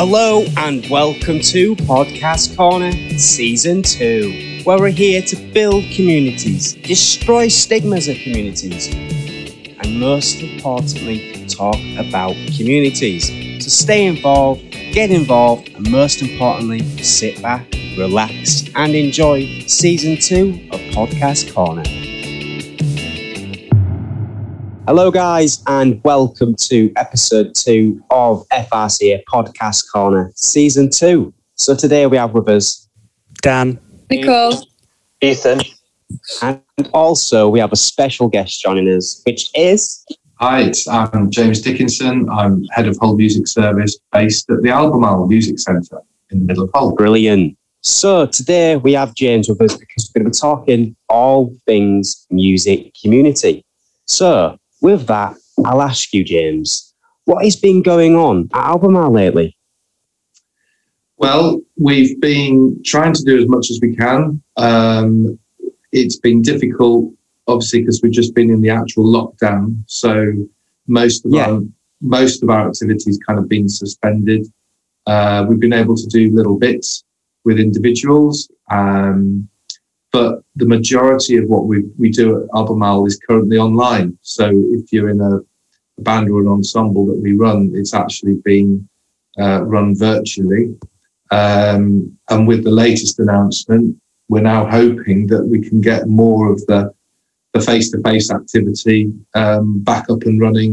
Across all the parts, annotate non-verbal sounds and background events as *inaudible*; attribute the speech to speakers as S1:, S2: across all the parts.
S1: Hello and welcome to Podcast Corner Season 2, where we're here to build communities, destroy stigmas of communities, and most importantly, talk about communities. So stay involved, get involved, and most importantly, sit back, relax, and enjoy Season 2 of Podcast Corner. Hello, guys, and welcome to episode two of FRCA Podcast Corner, season two. So, today we have with us Dan,
S2: Nicole,
S3: Ethan.
S1: and also we have a special guest joining us, which is
S4: Hi, it's, I'm James Dickinson. I'm head of Hull Music Service based at the Albemarle Music Centre in the middle of Hull.
S1: brilliant. So, today we have James with us because we're going to be talking all things music community. So, with that, I'll ask you, James, what has been going on at Albemarle lately?
S4: Well, we've been trying to do as much as we can. Um, it's been difficult, obviously, because we've just been in the actual lockdown. So most of
S1: Yeah.
S4: our most of our activities kind of been suspended. Uh, we've been able to do little bits with individuals, um, but the majority of what we we do at Albemarle is currently online. So if you're in a, a band or an ensemble that we run, it's actually being uh, run virtually. Um, and with the latest announcement, we're now hoping that we can get more of the the face-to-face activity um, back up and running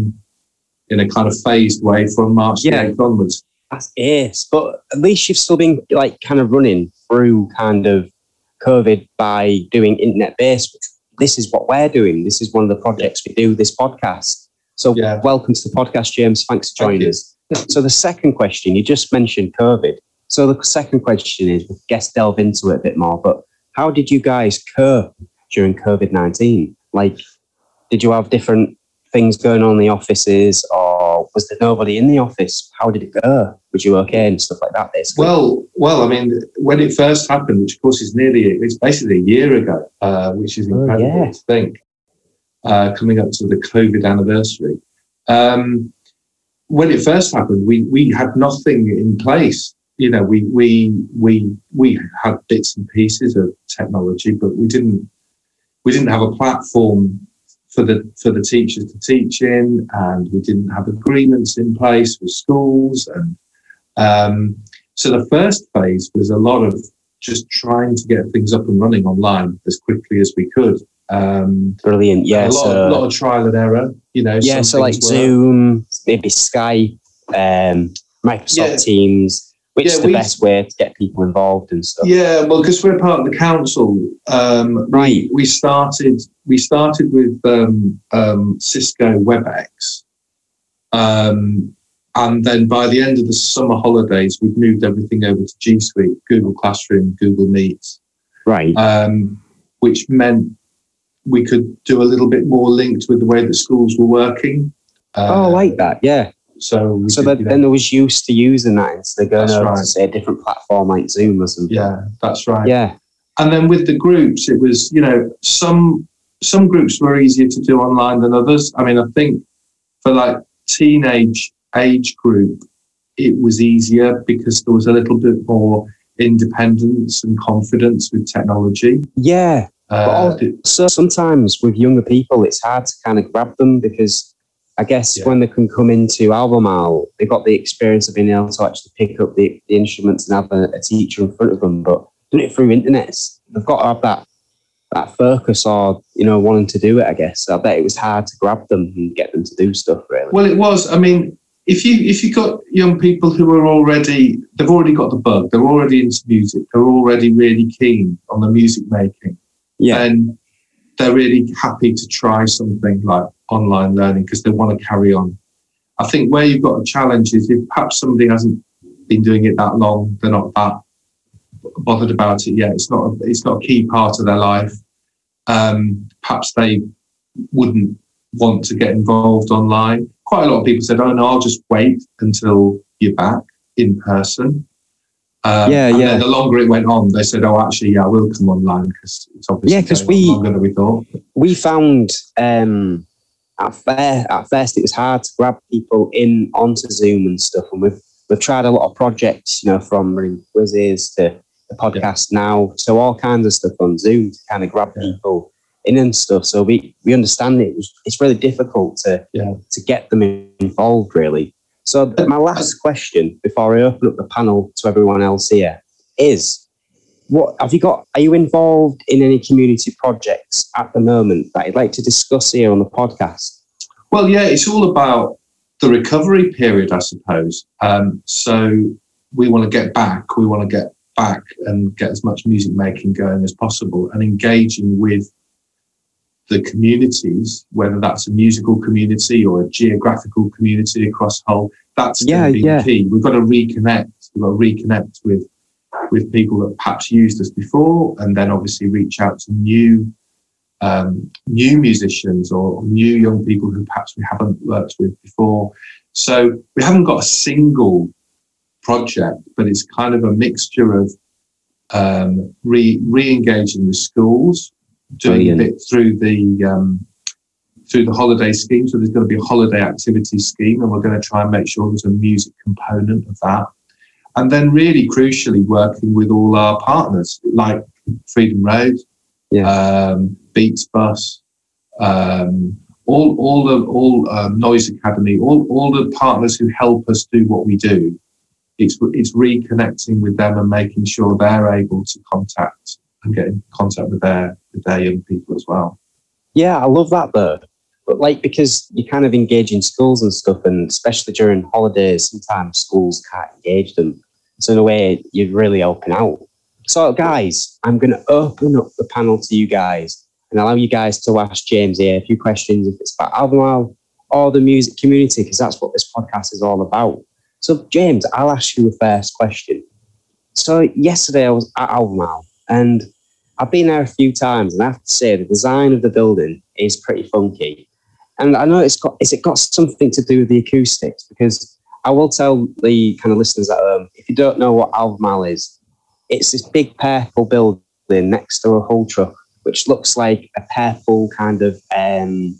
S4: in a kind of phased way from March
S1: Yeah.
S4: 8th onwards.
S1: That's ace. But at least you've still been like kind of running through kind of COVID by doing internet based. This is what we're doing. This is one of the projects we do, this podcast. So
S4: Yeah.
S1: welcome to the podcast, James. Thanks for joining
S4: you.
S1: us. So the second question, you just mentioned COVID. So the second question is, I guess delve into it a bit more, but how did you guys cope during COVID-19? Like, did you have different things going on in the offices or was there nobody in the office? How did it go? Was you okay and stuff like that, basically?
S4: Well, well, I mean, when it first happened, which of course is nearly, it's basically a year ago, uh, which is
S1: Oh,
S4: incredible
S1: yeah.
S4: to think, uh, coming up to the COVID anniversary. Um, when it first happened, we, we had nothing in place. You know, we, we, we, we had bits and pieces of technology, but we didn't, we didn't have a platform for the, for the teachers to teach in, and we didn't have agreements in place with schools and, um, so the first phase was a lot of just trying to get things up and running online as quickly as we could. Um,
S1: Brilliant. Yeah.
S4: a lot,
S1: so,
S4: of, lot of trial and error. You know,
S1: yeah, so like. Zoom, maybe Skype, um, Microsoft
S4: Yeah.
S1: Teams, which
S4: Yeah,
S1: is the
S4: we-
S1: best way to get people involved and stuff.
S4: Yeah, well, because we're part of the council, um,
S1: Right.
S4: we started we started with um, um, Cisco WebEx, um, and then by the end of the summer holidays, we've moved everything over to G Suite, Google Classroom, Google Meet,
S1: Right.
S4: um, which meant we could do a little bit more linked with the way that schools were working. Uh,
S1: oh, I like that. Yeah.
S4: So,
S1: So that,
S4: you know-
S1: then there was used to using that instead of going over to say a different platform like Zoom or something.
S4: yeah, that's right.
S1: Yeah.
S4: And then with the groups, it was you know some some groups were easier to do online than others. I mean, I think for like teenage age group, it was easier because there was a little bit more independence and confidence with technology.
S1: Yeah. But
S4: Uh,
S1: al- so sometimes with younger people, it's hard to kind of grab them because I guess
S4: Yeah.
S1: when they can come into Albemarle, they've got the experience of being able to actually pick up the, the instruments and have a, a teacher in front of them. But doing it through internet, they've got to have that that focus or you know wanting to do it. I guess I bet it was hard to grab them and get them to do stuff. Really.
S4: Well, it was. I mean, if you if you got young people who are already they've already got the bug, they're already into music, they're already really keen on the music making.
S1: yeah.
S4: then they're really happy to try something like online learning because they want to carry on. I think where you've got a challenge is if perhaps somebody hasn't been doing it that long, they're not that bothered about it yet. It's not a, it's not a key part of their life. Um, perhaps they wouldn't want to get involved online. Quite a lot of people said, "Oh no, I'll just wait until you're back in person." Um,
S1: Yeah,
S4: and
S1: yeah.
S4: Then the longer it went on, they said, "Oh, actually, yeah, I will come online because it's obviously
S1: Yeah, 'cause
S4: going on
S1: we-
S4: longer than we thought."
S1: we found um, at, fir- at first it was hard to grab people in onto Zoom and stuff, and we've we've tried a lot of projects, you know, from running quizzes to the podcast yeah. now so all kinds of stuff on Zoom to kind of grab yeah. people in and stuff. So we, we understand it. It's really difficult to yeah. to get them involved, really. So my last question before I open up the panel to everyone else here is: What have you got? Are you involved in any community projects at the moment that you'd like to discuss here on the podcast?
S4: Well, yeah, it's all about the recovery period, I suppose. Um, so we want to get back. We want to get back and get as much music making going as possible and engaging with the communities, whether that's a musical community or a geographical community across Hull, that's yeah, yeah. key. We've got to reconnect. We've got to reconnect with with people that perhaps used us before, and then obviously reach out to new um, new musicians or new young people who perhaps we haven't worked with before. So we haven't got a single project, but it's kind of a mixture of um, re re-engaging with schools, doing bit through the um, through the holiday scheme. So there's going to be a holiday activity scheme, and we're going to try and make sure there's a music component of that. And then, really crucially, working with all our partners like Freedom Road, yeah. um, Beats Bus, um, all all the all um, Noise Academy, all all the partners who help us do what we do. It's it's reconnecting with them and making sure they're able to contact and get in contact with their with their young people as well.
S1: Yeah, I love that though. But like because you kind of engage in schools and stuff, and especially during holidays, sometimes schools can't engage them. So in a way, you're really helping out. So guys, I'm going to open up the panel to you guys and allow you guys to ask James here a few questions if it's about Albemarle or the music community, because that's what this podcast is all about. So James, I'll ask you the first question. So yesterday I was at Albemarle and I've been there a few times, and I have to say the design of the building is pretty funky. And I know it's got is it got something to do with the acoustics because I will tell the kind of listeners at home if you don't know what Albemarle is, it's this big purple building next to a Hull truck, which looks like a purple kind of um,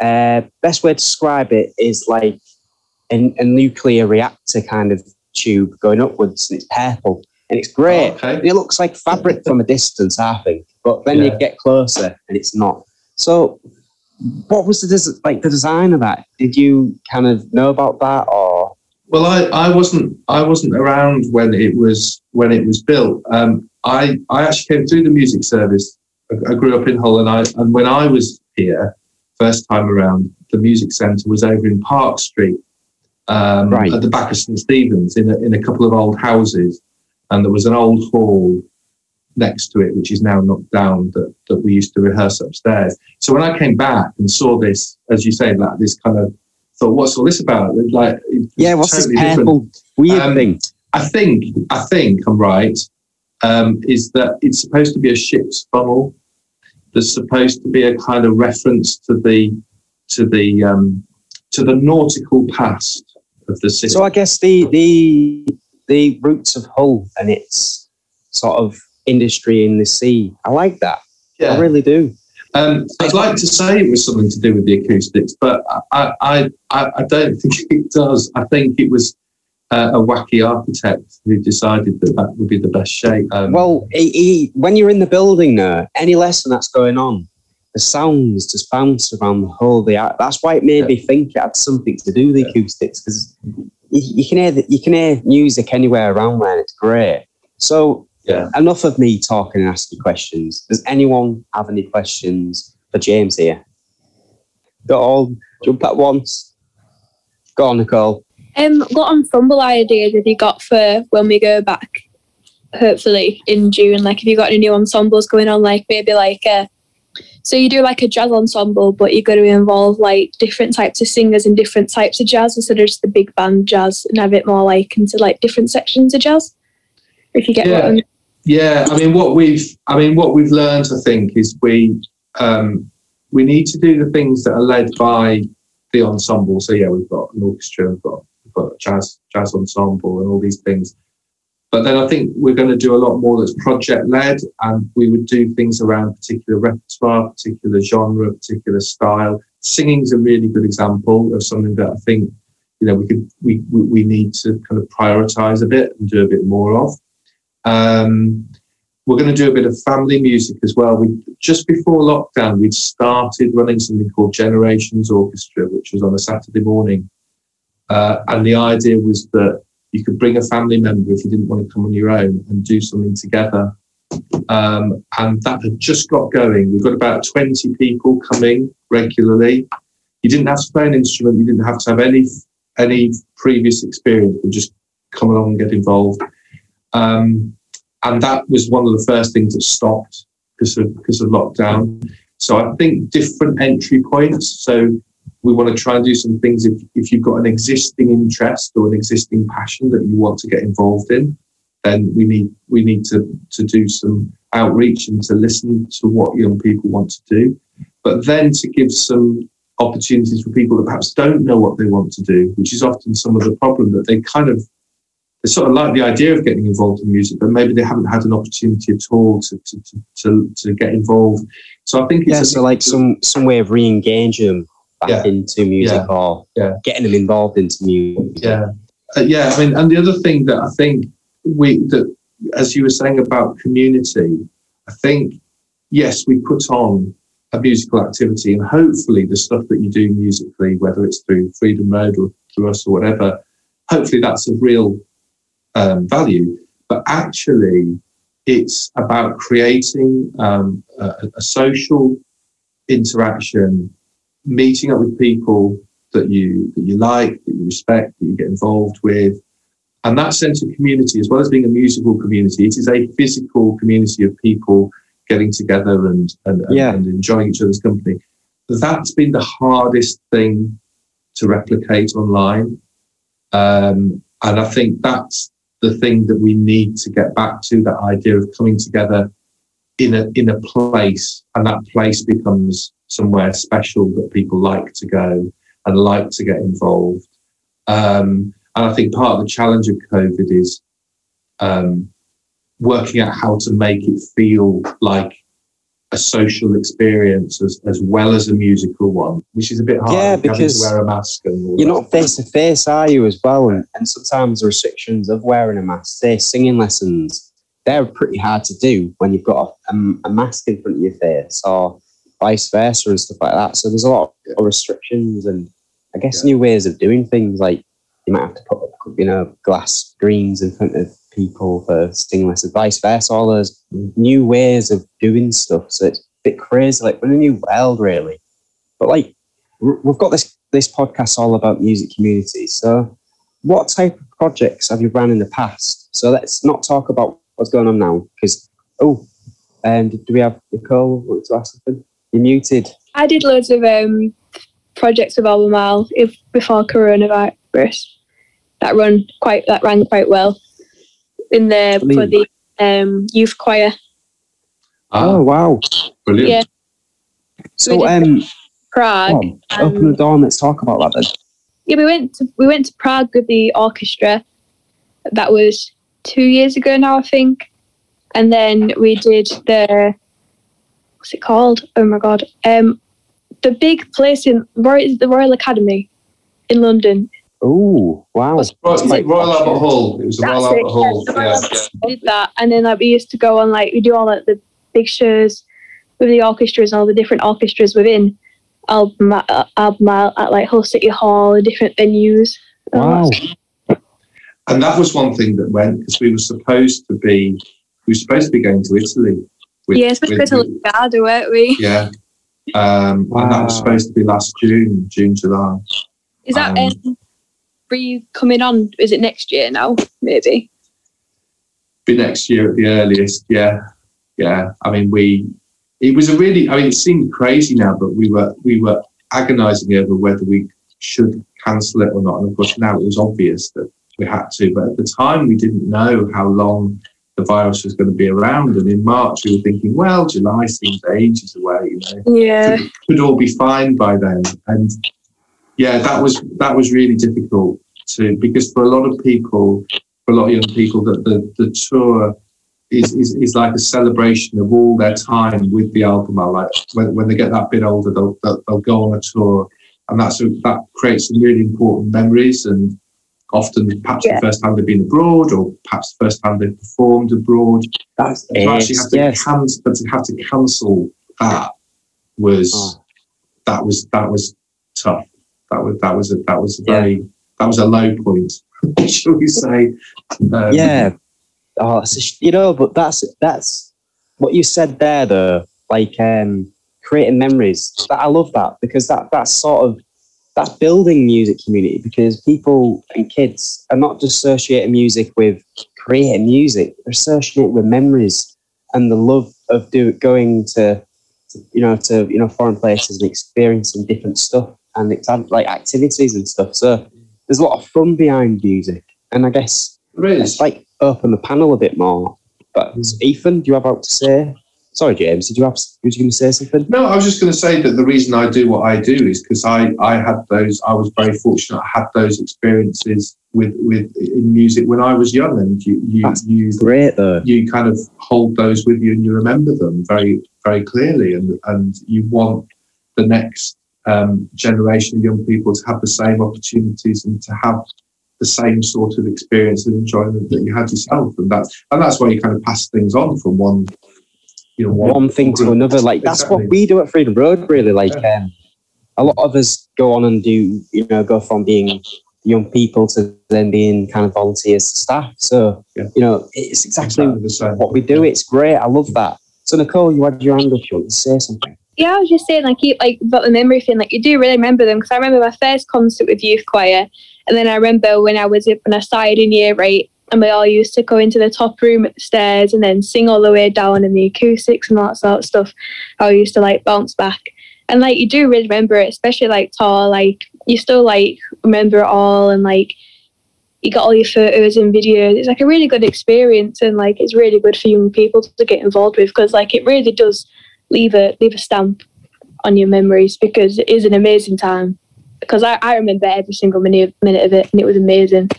S1: uh, best way to describe it is like a nuclear reactor kind of tube going upwards, and it's purple and it's great. Okay. It looks like fabric from a distance, I think, but then yeah. you get closer and it's not. So, what was the des- like the design of that? Did you kind of know about that, or?
S4: Well, I, I wasn't I wasn't around when it was when it was built. Um, I I actually came through the music service. I, I grew up in Hull, and I and when I was here first time around, the music centre was over in Park Street, um, right. at the back of St Stephen's, in a, in a couple of old houses and there was an old hall next to it, which is now knocked down, that, that we used to rehearse upstairs. So when I came back and saw this, as you say, like this kind of thought, what's all this about? Like,
S1: yeah, what's totally this purple weird um, thing?
S4: I think, I think I'm right. Um, is that it's supposed to be a ship's funnel? There's supposed to be a kind of reference to the to the um, to the nautical past of the city.
S1: So I guess the the the roots of Hull and its sort of industry in the sea. I like that. Yeah. I really do.
S4: Um, I'd like to say it was something to do with the acoustics, but I, I, I, don't think *laughs* it does. I think it was uh, a wacky architect who decided that that would be the best shape.
S1: Um, well, he, he, when you're in the building now, any lesson that's going on, the sounds just bounce around the whole. The, that's why it made yeah. me think it had something to do with the acoustics because you, you can hear the, you can hear music anywhere around there. it's great. So yeah. enough of me talking and asking questions. Does anyone have any questions for James here? Go on, jump at once. Go on, Nicole.
S2: Um, what ensemble ideas have you got for when we go back? Hopefully in June. Like, have you got any new ensembles going on? Like maybe like a so you do like a jazz ensemble, but you're going to involve like different types of singers and different types of jazz instead of just the big band jazz and have it more like into like different sections of jazz. If you get
S4: yeah.
S2: what
S4: Yeah, I mean what we've I mean what we've learned I think is we um, we need to do the things that are led by the ensemble. So yeah, we've got an orchestra, we've got we've got a jazz jazz ensemble and all these things. But then I think we're going to do a lot more that's project led, and we would do things around particular repertoire, particular genre, particular style. Singing's a really good example of something that I think you know we could we we need to kind of prioritize a bit and do a bit more of. Um, we're going to do a bit of family music as well. We just before lockdown, we'd started running something called Generations Orchestra, which was on a Saturday morning, uh, and the idea was that you could bring a family member if you didn't want to come on your own and do something together. Um, and that had just got going. We've got about 20 people coming regularly. You didn't have to play an instrument. You didn't have to have any any previous experience, but just come along and get involved. Um, and that was one of the first things that stopped because of because of lockdown. So I think different entry points. So we want to try and do some things if, if you've got an existing interest or an existing passion that you want to get involved in, then we need we need to to do some outreach and to listen to what young people want to do. But then to give some opportunities for people that perhaps don't know what they want to do, which is often some of the problem that they kind of they sort of like the idea of getting involved in music, but maybe they haven't had an opportunity at all to to, to, to, to get involved. So I think it's
S1: yeah, so like some some way of re-engaging them back
S4: Yeah.
S1: into music
S4: Yeah.
S1: or
S4: Yeah.
S1: getting them involved into music.
S4: Yeah, uh, yeah. I mean, and the other thing that I think we that, as you were saying about community, I think yes, we put on a musical activity, and hopefully the stuff that you do musically, whether it's through Freedom Road or through us or whatever, hopefully that's of real um, value. But actually, it's about creating um, a, a social interaction, meeting up with people that you that you like, that you respect, that you get involved with. And that sense of community, as well as being a musical community, it is a physical community of people getting together and and,
S1: Yeah.
S4: and enjoying each other's company. That's been the hardest thing to replicate online. Um, and I think that's the thing that we need to get back to that idea of coming together in a in a place and that place becomes somewhere special that people like to go and like to get involved. Um, and I think part of the challenge of COVID is um, working out how to make it feel like a social experience as, as well as a musical one, which is a bit hard.
S1: Yeah, because
S4: to wear a mask and
S1: You're not face to face, are you, as well? And, and sometimes the restrictions of wearing a mask, say singing lessons, they're pretty hard to do when you've got a, a mask in front of your face or vice versa and stuff like that. So there's a lot of restrictions and I guess
S4: Yeah.
S1: new ways of doing things like you might have to put, you know, glass screens in front of people for singing lessons, vice versa, all those new ways of doing stuff. So it's a bit crazy, like we're in a new world, really. But like, we've got this this podcast all about music communities. So, what type of projects have you run in the past? So let's not talk about what's going on now, because oh, um, do we have Nicole want to ask something? You're muted.
S2: I did loads of um, projects with Albemarle if before coronavirus that run quite that ran quite well in the for the um, youth choir.
S4: Oh,
S1: wow!
S4: brilliant.
S2: Yeah.
S1: So
S2: We
S1: um,
S2: Prague.
S1: Tom, open the door and let's talk about that then.
S2: Yeah, we went to we went to Prague with the orchestra. That was two years ago now, I think. And then we did the what's it called? Oh my god. Um the big place in Royal the Royal Academy in London.
S1: Oh wow!
S2: It Was-
S4: Royal, Royal
S1: posh,
S4: Albert. Hall. It was the
S2: That's
S4: Royal Albert
S2: yeah,
S4: Hall.
S2: the
S4: Yeah, yeah.
S2: I did that. And then like we used to go on like we do all like the big shows with the orchestras and all the different orchestras within Albemarle, uh, Albemarle at like Hull City Hall and different venues.
S1: Wow!
S4: And that was one thing that went because we were supposed to be we were supposed to be going to Italy. With-
S2: Yes, we
S4: with-
S2: go to
S4: with-
S2: Lugard, weren't we?
S4: Yeah. Um, And that was supposed to be last June, June, July.
S2: Is that
S4: Um,
S2: um, re coming on? Is it next year now? Maybe.
S4: Be next year at the earliest. Yeah. Yeah. I mean, we, it was a really, I mean, it seemed crazy now, but we were, we were agonizing over whether we should cancel it or not. And of course, now it was obvious that we had to. But at the time, we didn't know how long the virus was going to be around. And in March, we were thinking, well, July seems ages away, you know.
S2: Yeah.
S4: could, could all be fine by then. And yeah, that was that was really difficult to because for a lot of people, for a lot of young people, that the, the tour is, is is like a celebration of all their time with the Albemarle. Like when, when they get that bit older, they'll, they'll they'll go on a tour and that's a, that creates some really important memories and often perhaps
S2: Yeah.
S4: the first time they've been abroad or perhaps the first time they've performed abroad
S1: That's
S4: to actually have to
S1: Yes.
S4: cancel, but to have to cancel that was
S1: Oh.
S4: that was that was tough. That was that was a that was a
S1: Yeah.
S4: very that was a low point, *laughs* shall we say? Um,
S1: yeah. Oh, it's you know, but that's that's what you said there, though. Like um, creating memories. I love that because that that's sort of that's building music community because people and kids are not just associating music with creating music; they're associating it with memories and the love of do going to, to you know to you know foreign places and experiencing different stuff and it's like activities and stuff. So there's a lot of fun behind music, and I guess it's like open the panel a bit more. But mm. Ethan, do you have out to say? Sorry, James, did you have? Was you going to say something?
S4: No, I was just going to say that the reason I do what I do is because I, I had those. I was very fortunate. I had those experiences with with in music when I was young, and you you
S1: That's
S4: you,
S1: Great though.
S4: you kind of hold those with you and you remember them very very clearly, and and you want the next um, generation of young people to have the same opportunities and to have the same sort of experience and enjoyment that you had yourself, and that's and that's why you kind of pass things on from one, you know,
S1: One thing to
S4: group.
S1: another. Like that's
S4: Exactly.
S1: what we do at Freedom Road. Really, like um, a lot of us go on and do. You know, go from being young people to then being kind of volunteers to staff. So
S4: Yeah.
S1: you know, it's exactly
S4: Exactly
S1: what we do. It's great. I love that. So Nicole, you had your hand up. You want to say something?
S2: Yeah, I was just saying, like, you, like about the memory thing. Like, you do really remember them because I remember my first concert with youth choir, and then I remember when I was up when I started in year eight, and we all used to go into the top room at the stairs and then sing all the way down in the acoustics and all that sort of stuff. I used to like bounce back, and like you do really remember it, especially like tall. Like you still like remember it all, and like you got all your photos and videos. It's like a really good experience, and like it's really good for young people to get involved with because like it really does leave a leave a stamp on your memories because it is an amazing time. Because I, I remember every single minute minute of it and it was amazing.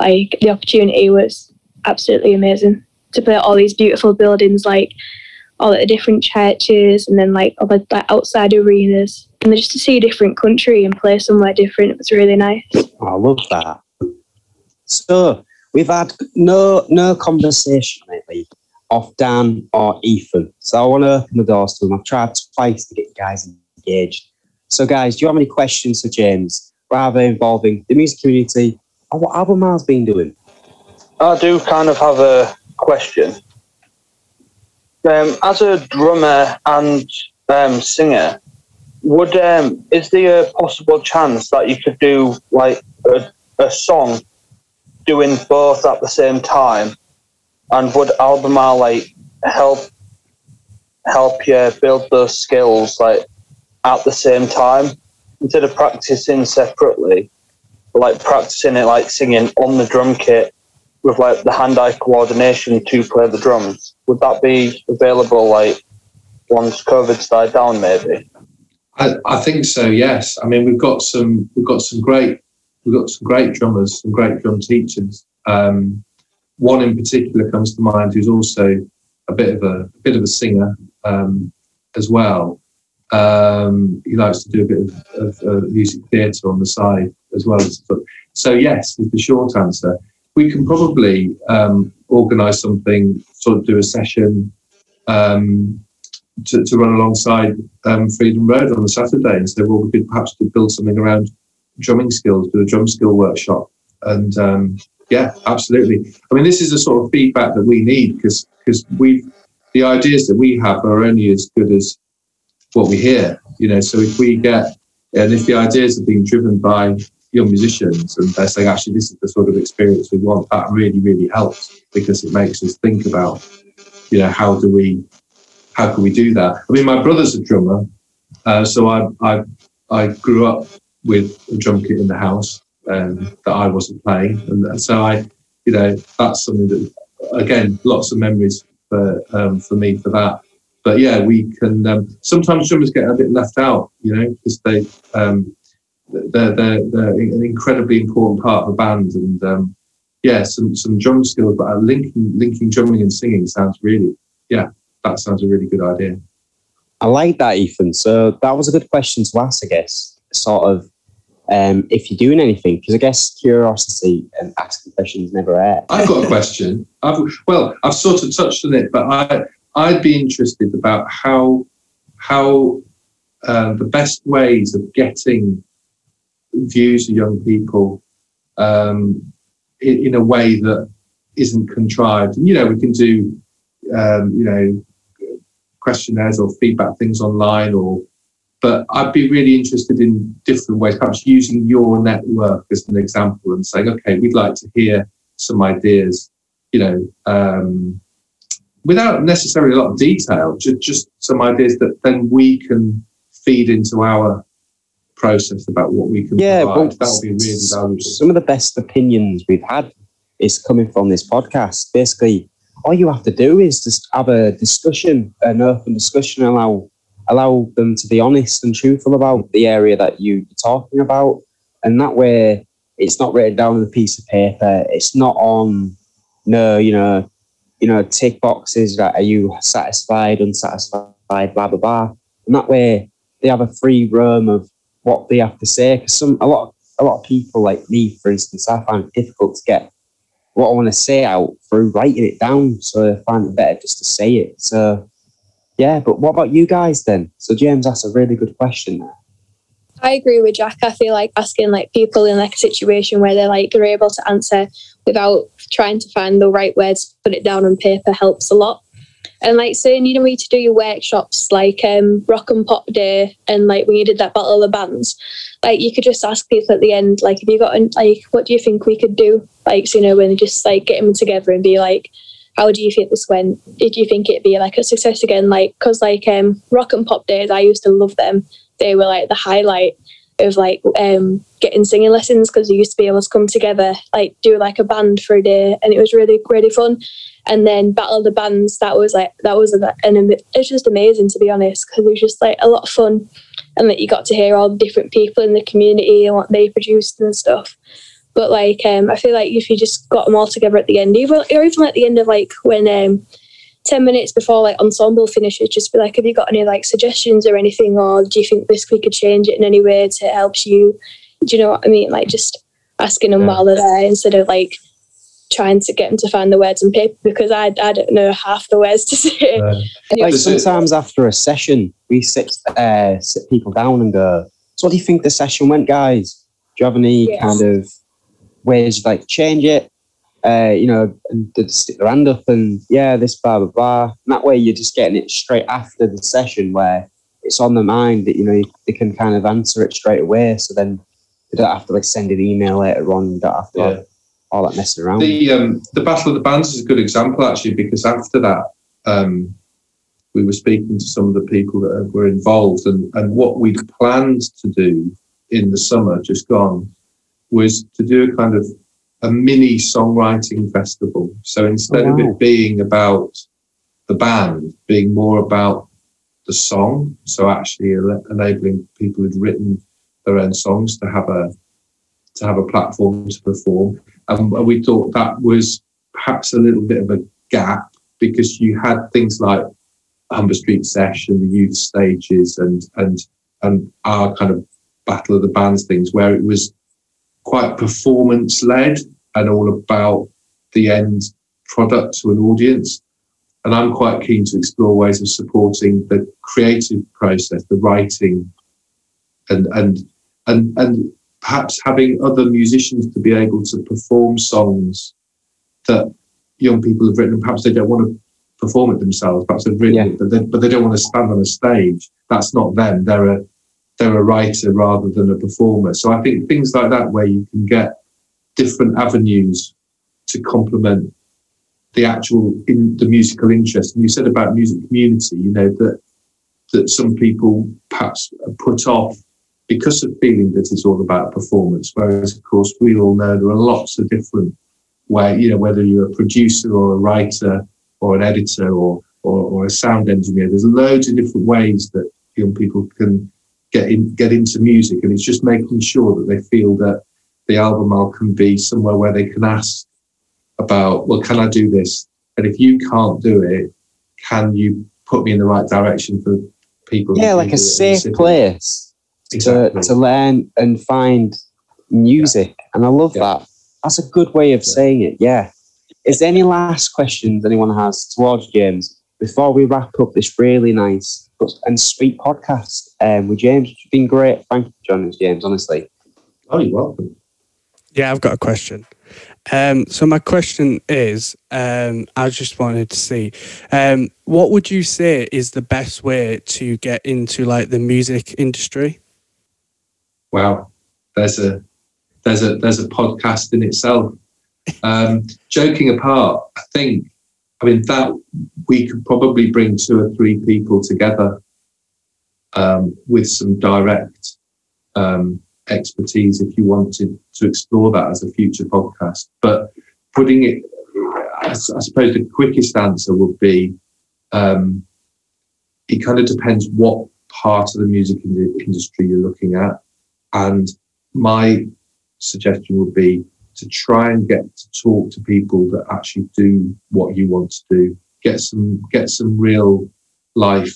S2: Like the opportunity was absolutely amazing to play all these beautiful buildings, like all the different churches and then like all the like, outside arenas. And just to see a different country and play somewhere different, it was really nice.
S1: Oh, I love that. So we've had no no conversation lately off Dan or Ethan. So I want to open the doors to them. I've tried twice to get you guys engaged. So guys, do you have any questions for James, rather involving the music community or what Albemarle's been doing?
S3: I do kind of have a question. Um, as a drummer and um, singer, would um, is there a possible chance that you could do like a, a song doing both at the same time? And would Albemarle like help help you build those skills like at the same time instead of practicing separately? Like practicing it like singing on the drum kit with like the hand-eye coordination to play the drums. Would that be available like once COVID's died down, maybe?
S4: I, I think so. Yes. I mean, we've got some we've got some great we've got some great drummers, some great drum teachers. Um, one in particular comes to mind who's also a bit of a, a bit of a singer um, as well. Um, he likes to do a bit of, of uh, music theatre on the side as well. So yes, is the short answer. We can probably um, organise something, sort of do a session. Um, to, to run alongside um, Freedom Road on the Saturday. And so well, we could perhaps build something around drumming skills, do a drum skill workshop. And um, yeah, absolutely. I mean, this is the sort of feedback that we need because because we the ideas that we have are only as good as what we hear. You know, so if we get and if the ideas are being driven by young musicians and they're saying actually this is the sort of experience we want, that really really helps because it makes us think about you know how do we how can we do that? I mean, my brother's a drummer, uh, so I, I I grew up with a drum kit in the house um, that I wasn't playing, and, so I, you know, that's something that again, lots of memories for um, for me for that. But yeah, we can. Um, sometimes drummers get a bit left out, you know, because they um, they're, they're they're an incredibly important part of a band, and um, yeah, some some drum skills, but uh, linking linking drumming and singing sounds really yeah that sounds a really good idea.
S1: I like that, Ethan. So that was a good question to ask, I guess. Sort of um, if you're doing anything, because I guess curiosity and asking questions never hurt.
S4: I've got a question. I've, well, I've sort of touched on it, but I I'd be interested about how how uh, the best ways of getting views of young people um, in, in, a way that isn't contrived. And, you know, we can do um, you know questionnaires or feedback things online or but I'd be really interested in different ways, perhaps using your network as an example and saying, okay, we'd like to hear some ideas, you know, um, without necessarily a lot of detail, just, just some ideas that then we can feed into our process about what we can yeah, provide. That would be really valuable.
S1: Some of the best opinions we've had is coming from this podcast. Basically, all you have to do is just have a discussion, an open discussion, allow allow them to be honest and truthful about the area that you're talking about. And that way, it's not written down on a piece of paper. It's not on, no, you know, you know, tick boxes that are you satisfied, unsatisfied, blah, blah, blah. And that way, they have a free roam of what they have to say. Because some, a lot, of, a lot of people like me, for instance, I find it difficult to get what I want to say out through writing it down. So I find it better just to say it. So yeah, but what about you guys then? So James asked a really good question there.
S2: I agree with Jack. I feel like asking like people in like a situation where they're like they're able to answer without trying to find the right words, to put it down on paper helps a lot. And like saying, you know, we to do your workshops like um rock and pop day and like when you did that battle of the bands, like you could just ask people at the end, like, have you got like what do you think we could do? Like, so, you know, when just like get them together and be like, how do you think this went? Did you think it'd be like a success again? Like, cause like um, rock and pop days, I used to love them. They were like the highlight of like um, getting singing lessons because we used to be able to come together, like do like a band for a day, and it was really really fun. And then Battle of the Bands, that was like that was an, an it's just amazing to be honest because it was just like a lot of fun, and that you got to hear all the different people in the community and what they produced and stuff. But like, um, I feel like if you just got them all together at the end, even or even at the end of like when um, ten minutes before like ensemble finishes, just be like, have you got any like suggestions or anything, or do you think this we could change it in any way to help you? Do you know what I mean? Like just asking them yeah. while they're there instead of like trying to get them to find the words on paper because I, I don't know half the words to say. Right. *laughs*
S1: Like sometimes after a session, we sit uh, sit people down and go, "So what do you think the session went, guys? Do you have any yes. kind of ways like change it, uh, you know, and to stick their hand up and yeah, this blah blah blah. And that way, you're just getting it straight after the session where it's on the mind that you know they can kind of answer it straight away. So then they don't have to like send an email later on. Don't have to yeah. all that messing around.
S4: The um, the Battle of the Bands is a good example actually because after that. Um, we were speaking to some of the people that were involved, and, and what we'd planned to do in the summer just gone was to do a kind of a mini songwriting festival. So instead oh, wow. of it being about the band, being more about the song, so actually enabling people who'd written their own songs to have a to have a platform to perform. And we thought that was perhaps a little bit of a gap because you had things like Humber Street Session, the youth stages, and and and our kind of Battle of the Bands things, where it was quite performance led and all about the end product to an audience. And I'm quite keen to explore ways of supporting the creative process, the writing, and and and and perhaps having other musicians to be able to perform songs that young people have written. and Perhaps they don't want to perform it themselves. Perhaps they've written yeah. it, but they, but they don't want to stand on a stage. That's not them. They're a they're a writer rather than a performer. So I think things like that, where you can get different avenues to complement the actual in the musical interest. And you said about music community, you know that that some people perhaps put off because of feeling that it's all about performance. Whereas, of course, we all know there are lots of different way, you know, whether you're a producer or a writer or an editor or, or, or a sound engineer, there's loads of different ways that young people can get in, get into music, and it's just making sure that they feel that the Albemarle can be somewhere where they can ask about, well, can I do this? And if you can't do it, can you put me in the right direction for people?
S1: Yeah, like a safe place
S4: Exactly.
S1: to, to learn and find music. And I love
S4: Yeah.
S1: that. That's a good way of
S4: Yeah.
S1: saying it. Yeah. Is there any last questions anyone has towards James before we wrap up this really nice and sweet podcast um, with James? It's been great. Thank you for joining us, James, honestly.
S4: Oh, you're welcome.
S5: Yeah, I've got a question. Um, so my question is, um, I just wanted to see, um, what would you say is the best way to get into like the music industry?
S4: Wow, there's a there's a there's a podcast in itself. Um, joking apart, I think I mean that we could probably bring two or three people together um, with some direct um, expertise if you wanted to explore that as a future podcast. But putting it, I suppose the quickest answer would be um, it kind of depends what part of the music in- industry you're looking at. And my suggestion would be to try and get to talk to people that actually do what you want to do. Get some get some real life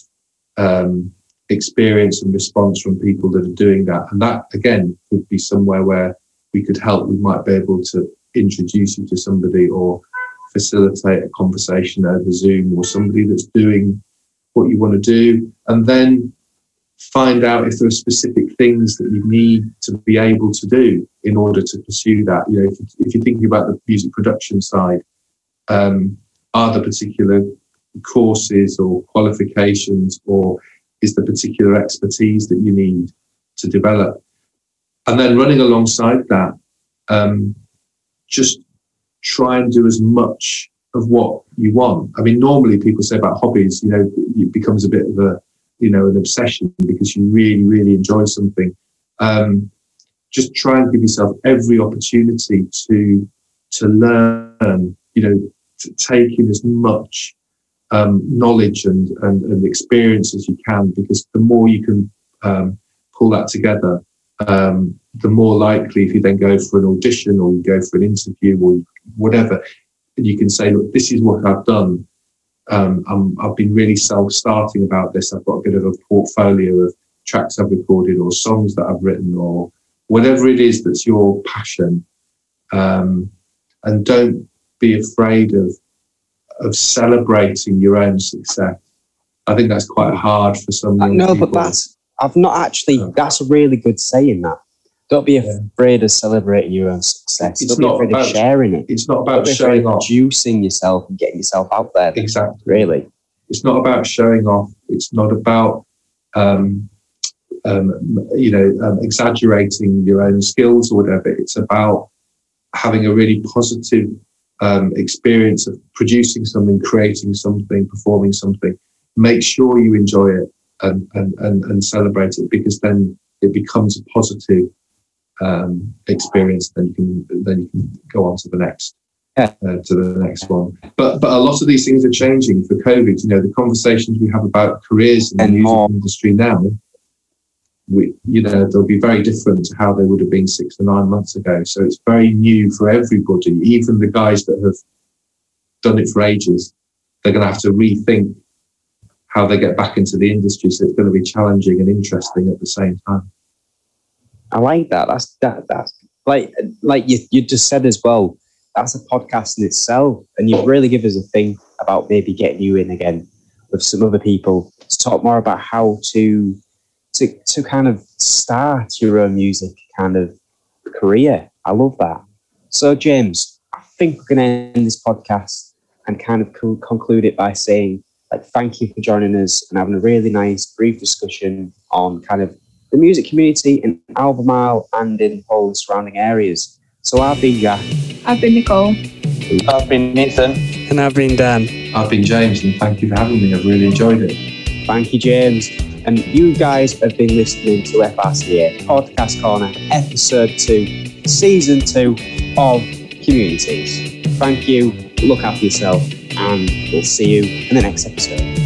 S4: um, experience and response from people that are doing that. And that again would be somewhere where we could help. We might be able to introduce you to somebody or facilitate a conversation over Zoom or somebody that's doing what you want to do. And then find out if there are specific things that you need to be able to do in order to pursue that. You know, if, if you're thinking about the music production side, um, are there particular courses or qualifications, or is there particular expertise that you need to develop? And then running alongside that, um, just try and do as much of what you want. I mean, normally people say about hobbies, you know, it becomes a bit of a you know, an obsession because you really, really enjoy something. Um, just try and give yourself every opportunity to to learn. You know, to take in as much um, knowledge and, and and experience as you can, because the more you can um, pull that together, um, the more likely if you then go for an audition or you go for an interview or whatever, and you can say, look, this is what I've done um, I'm, I've been really self-starting about this. I've got a bit of a portfolio of tracks I've recorded or songs that I've written or whatever it is that's your passion. Um, and don't be afraid of of celebrating your own success. I think that's quite hard for some.
S1: No, but that's I've not actually. That's a really good saying. That don't be afraid of celebrating your own success.
S4: It's
S1: don't be afraid
S4: about-
S1: of sharing it.
S4: it's not about showing off.
S1: producing yourself and getting yourself out there.
S4: Exactly.
S1: Really,
S4: It's not about showing off. It's not about, um, um, you know, um, exaggerating your own skills or whatever. It's about having a really positive um, experience of producing something, creating something, performing something. Make sure you enjoy it and, and, and, and celebrate it because then it becomes a positive um, experience. Then you can then you can go on to the next uh, to the next one. But but a lot of these things are changing for COVID. You know, the conversations we have about careers in the
S1: And
S4: music
S1: more.
S4: industry now, we you know they'll be very different to how they would have been six to nine months ago. So it's very new for everybody, even the guys that have done it for ages. They're going to have to rethink how they get back into the industry. So it's going to be challenging and interesting at the same time.
S1: I like that. That's that. That's like like you you just said as well. That's a podcast in itself, and you've really give us a thing about maybe getting you in again with some other people to talk more about how to to to kind of start your own music kind of career. I love that. So James, I think we're going to end this podcast and kind of co- conclude it by saying like thank you for joining us and having a really nice brief discussion on kind of the music community in Albemarle and in Hull and surrounding areas. So I've been Jack.
S2: I've been Nicole.
S3: I've been Ethan.
S5: And I've been Dan.
S4: I've been James, and thank you for having me. I've really enjoyed it.
S1: Thank you, James. And you guys have been listening to FRCA Podcast Corner, Episode 2, Season 2 of Communities. Thank you, look after yourself, and we'll see you in the next episode.